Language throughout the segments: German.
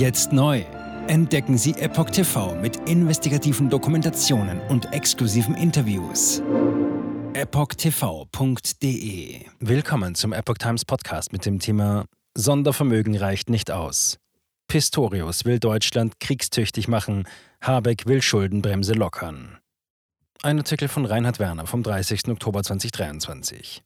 Jetzt neu. Entdecken Sie Epoch TV mit investigativen Dokumentationen und exklusiven Interviews. EpochTV.de Willkommen zum Epoch Times Podcast mit dem Thema Sondervermögen reicht nicht aus. Pistorius will Deutschland kriegstüchtig machen, Habeck will Schuldenbremse lockern. Ein Artikel von Reinhard Werner vom 30. Oktober 2023.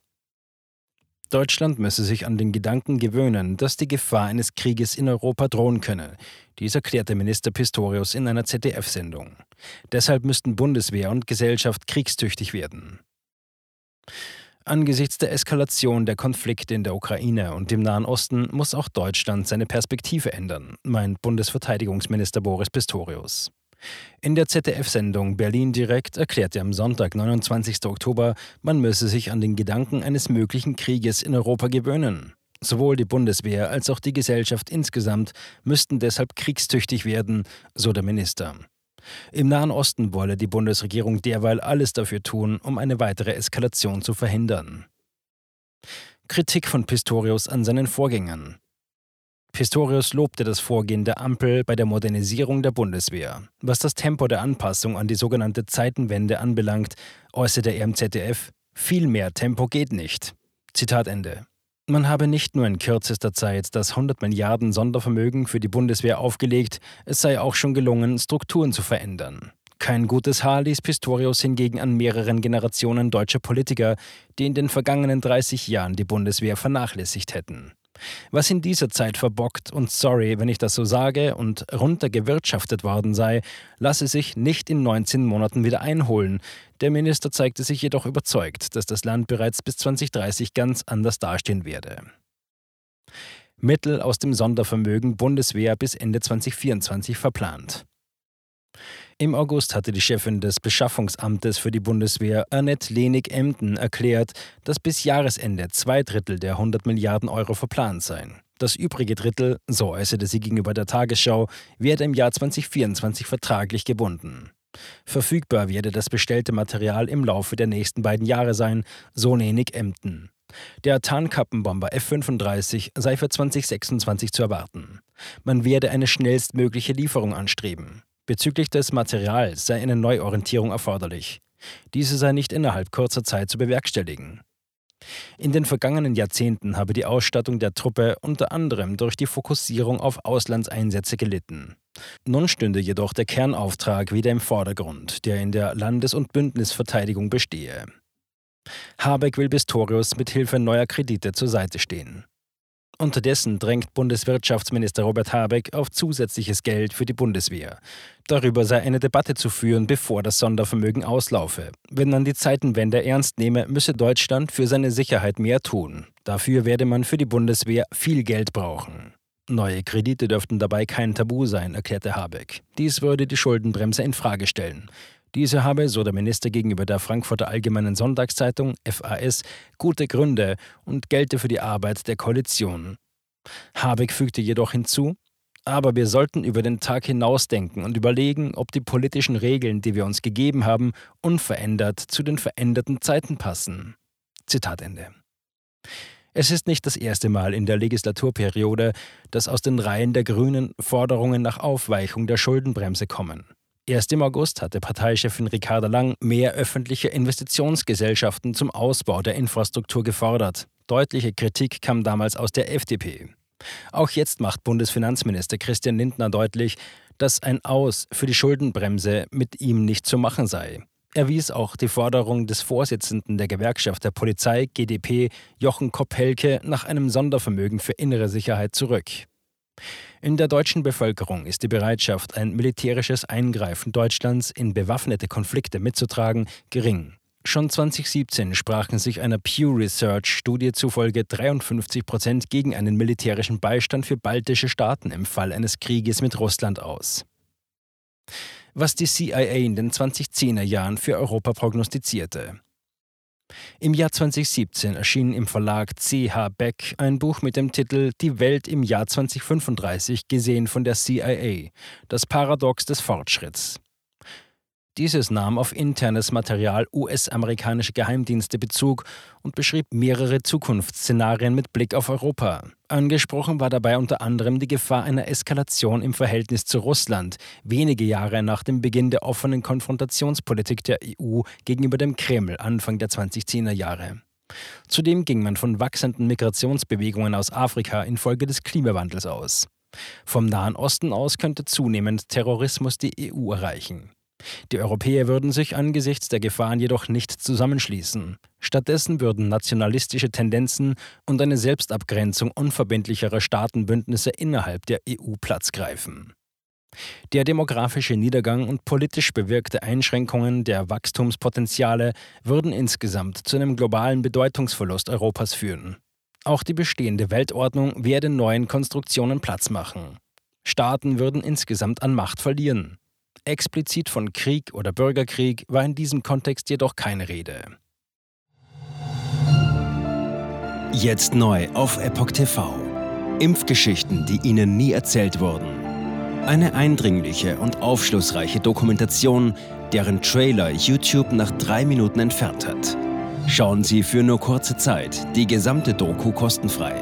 Deutschland müsse sich an den Gedanken gewöhnen, dass die Gefahr eines Krieges in Europa drohen könne. Dies erklärte Minister Pistorius in einer ZDF-Sendung. Deshalb müssten Bundeswehr und Gesellschaft kriegstüchtig werden. Angesichts der Eskalation der Konflikte in der Ukraine und dem Nahen Osten muss auch Deutschland seine Perspektive ändern, meint Bundesverteidigungsminister Boris Pistorius. In der ZDF-Sendung Berlin direkt erklärte am Sonntag, 29. Oktober, man müsse sich an den Gedanken eines möglichen Krieges in Europa gewöhnen. Sowohl die Bundeswehr als auch die Gesellschaft insgesamt müssten deshalb kriegstüchtig werden, so der Minister. Im Nahen Osten wolle die Bundesregierung derweil alles dafür tun, um eine weitere Eskalation zu verhindern. Kritik von Pistorius an seinen Vorgängern. Pistorius lobte das Vorgehen der Ampel bei der Modernisierung der Bundeswehr. Was das Tempo der Anpassung an die sogenannte Zeitenwende anbelangt, äußerte er im ZDF, viel mehr Tempo geht nicht. Zitat Ende. Man habe nicht nur in kürzester Zeit das 100 Milliarden Sondervermögen für die Bundeswehr aufgelegt, es sei auch schon gelungen, Strukturen zu verändern. Kein gutes Haar ließ Pistorius hingegen an mehreren Generationen deutscher Politiker, die in den vergangenen 30 Jahren die Bundeswehr vernachlässigt hätten. Was in dieser Zeit verbockt und sorry, wenn ich das so sage und runtergewirtschaftet worden sei, lasse sich nicht in 19 Monaten wieder einholen. Der Minister zeigte sich jedoch überzeugt, dass das Land bereits bis 2030 ganz anders dastehen werde. Mittel aus dem Sondervermögen Bundeswehr bis Ende 2024 verplant. Im August hatte die Chefin des Beschaffungsamtes für die Bundeswehr, Annette Lenig-Emden, erklärt, dass bis Jahresende zwei Drittel der 100 Milliarden Euro verplant seien. Das übrige Drittel, so äußerte sie gegenüber der Tagesschau, werde im Jahr 2024 vertraglich gebunden. Verfügbar werde das bestellte Material im Laufe der nächsten beiden Jahre sein, so Lenig-Emden. Der Tarnkappenbomber F-35 sei für 2026 zu erwarten. Man werde eine schnellstmögliche Lieferung anstreben. Bezüglich des Materials sei eine Neuorientierung erforderlich. Diese sei nicht innerhalb kurzer Zeit zu bewerkstelligen. In den vergangenen Jahrzehnten habe die Ausstattung der Truppe unter anderem durch die Fokussierung auf Auslandseinsätze gelitten. Nun stünde jedoch der Kernauftrag wieder im Vordergrund, der in der Landes- und Bündnisverteidigung bestehe. Habeck will Pistorius mit Hilfe neuer Kredite zur Seite stehen. Unterdessen drängt Bundeswirtschaftsminister Robert Habeck auf zusätzliches Geld für die Bundeswehr. Darüber sei eine Debatte zu führen, bevor das Sondervermögen auslaufe. Wenn man die Zeitenwende ernst nehme, müsse Deutschland für seine Sicherheit mehr tun. Dafür werde man für die Bundeswehr viel Geld brauchen. Neue Kredite dürften dabei kein Tabu sein, erklärte Habeck. Dies würde die Schuldenbremse in Frage stellen. Diese habe, so der Minister gegenüber der Frankfurter Allgemeinen Sonntagszeitung FAS, gute Gründe und gelte für die Arbeit der Koalition. Habeck fügte jedoch hinzu, aber wir sollten über den Tag hinausdenken und überlegen, ob die politischen Regeln, die wir uns gegeben haben, unverändert zu den veränderten Zeiten passen. Zitat Ende. Es ist nicht das erste Mal in der Legislaturperiode, dass aus den Reihen der Grünen Forderungen nach Aufweichung der Schuldenbremse kommen. Erst im August hatte Parteichefin Ricarda Lang mehr öffentliche Investitionsgesellschaften zum Ausbau der Infrastruktur gefordert. Deutliche Kritik kam damals aus der FDP. Auch jetzt macht Bundesfinanzminister Christian Lindner deutlich, dass ein Aus für die Schuldenbremse mit ihm nicht zu machen sei. Er wies auch die Forderung des Vorsitzenden der Gewerkschaft der Polizei, GdP, Jochen Koppelke, nach einem Sondervermögen für innere Sicherheit zurück. In der deutschen Bevölkerung ist die Bereitschaft, ein militärisches Eingreifen Deutschlands in bewaffnete Konflikte mitzutragen, gering. Schon 2017 sprachen sich einer Pew Research-Studie zufolge 53 Prozent gegen einen militärischen Beistand für baltische Staaten im Fall eines Krieges mit Russland aus. Was die CIA in den 2010er Jahren für Europa prognostizierte. Im Jahr 2017 erschien im Verlag CH Beck ein Buch mit dem Titel Die Welt im Jahr 2035 gesehen von der CIA, das Paradox des Fortschritts. Dieses nahm auf internes Material US-amerikanischer Geheimdienste Bezug und beschrieb mehrere Zukunftsszenarien mit Blick auf Europa. Angesprochen war dabei unter anderem die Gefahr einer Eskalation im Verhältnis zu Russland, wenige Jahre nach dem Beginn der offenen Konfrontationspolitik der EU gegenüber dem Kreml Anfang der 2010er Jahre. Zudem ging man von wachsenden Migrationsbewegungen aus Afrika infolge des Klimawandels aus. Vom Nahen Osten aus könnte zunehmend Terrorismus die EU erreichen. Die Europäer würden sich angesichts der Gefahren jedoch nicht zusammenschließen. Stattdessen würden nationalistische Tendenzen und eine Selbstabgrenzung unverbindlicherer Staatenbündnisse innerhalb der EU Platz greifen. Der demografische Niedergang und politisch bewirkte Einschränkungen der Wachstumspotenziale würden insgesamt zu einem globalen Bedeutungsverlust Europas führen. Auch die bestehende Weltordnung werde neuen Konstruktionen Platz machen. Staaten würden insgesamt an Macht verlieren. Explizit von Krieg oder Bürgerkrieg war in diesem Kontext jedoch keine Rede. Jetzt neu auf Epoch TV. Impfgeschichten, die Ihnen nie erzählt wurden. Eine eindringliche und aufschlussreiche Dokumentation, deren Trailer YouTube nach drei Minuten entfernt hat. Schauen Sie für nur kurze Zeit die gesamte Doku kostenfrei.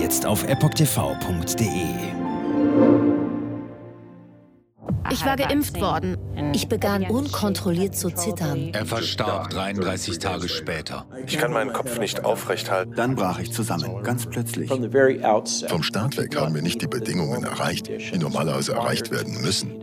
Jetzt auf epochtv.de. Ich war geimpft worden. Ich begann unkontrolliert zu zittern. Er verstarb 33 Tage später. Ich kann meinen Kopf nicht aufrecht halten. Dann brach ich zusammen, ganz plötzlich. Vom Start weg haben wir nicht die Bedingungen erreicht, die normalerweise erreicht werden müssen.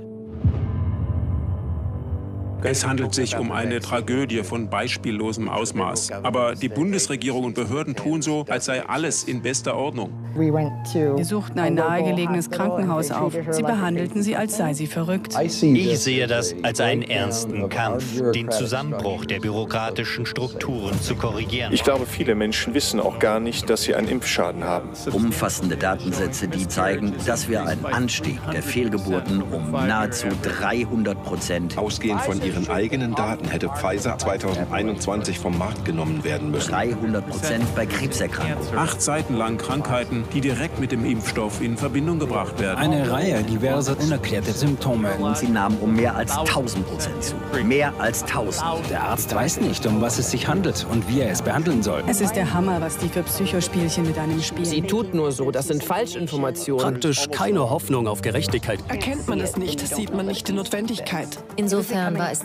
Es handelt sich um eine Tragödie von beispiellosem Ausmaß. Aber die Bundesregierung und Behörden tun so, als sei alles in bester Ordnung. Wir suchten ein nahegelegenes Krankenhaus auf. Sie behandelten sie, als sei sie verrückt. Ich sehe das als einen ernsten Kampf, den Zusammenbruch der bürokratischen Strukturen zu korrigieren. Ich glaube, viele Menschen wissen auch gar nicht, dass sie einen Impfschaden haben. Umfassende Datensätze, die zeigen, dass wir einen Anstieg der Fehlgeburten um nahezu 300 Prozent ausgehend von ihren ihren eigenen Daten hätte Pfizer 2021 vom Markt genommen werden müssen. 300 Prozent bei Krebserkrankungen. Acht Seiten lang Krankheiten, die direkt mit dem Impfstoff in Verbindung gebracht werden. Eine Reihe diverser unerklärter Symptome. Und sie nahmen um mehr als 1000 Prozent zu. Mehr als 1000. Der Arzt weiß nicht, um was es sich handelt und wie er es behandeln soll. Es ist der Hammer, was die für Psychospielchen mit einem spielen. Sie tut nur so, das sind Falschinformationen. Praktisch keine Hoffnung auf Gerechtigkeit. Erkennt man es nicht, sieht man nicht die Notwendigkeit. Insofern war es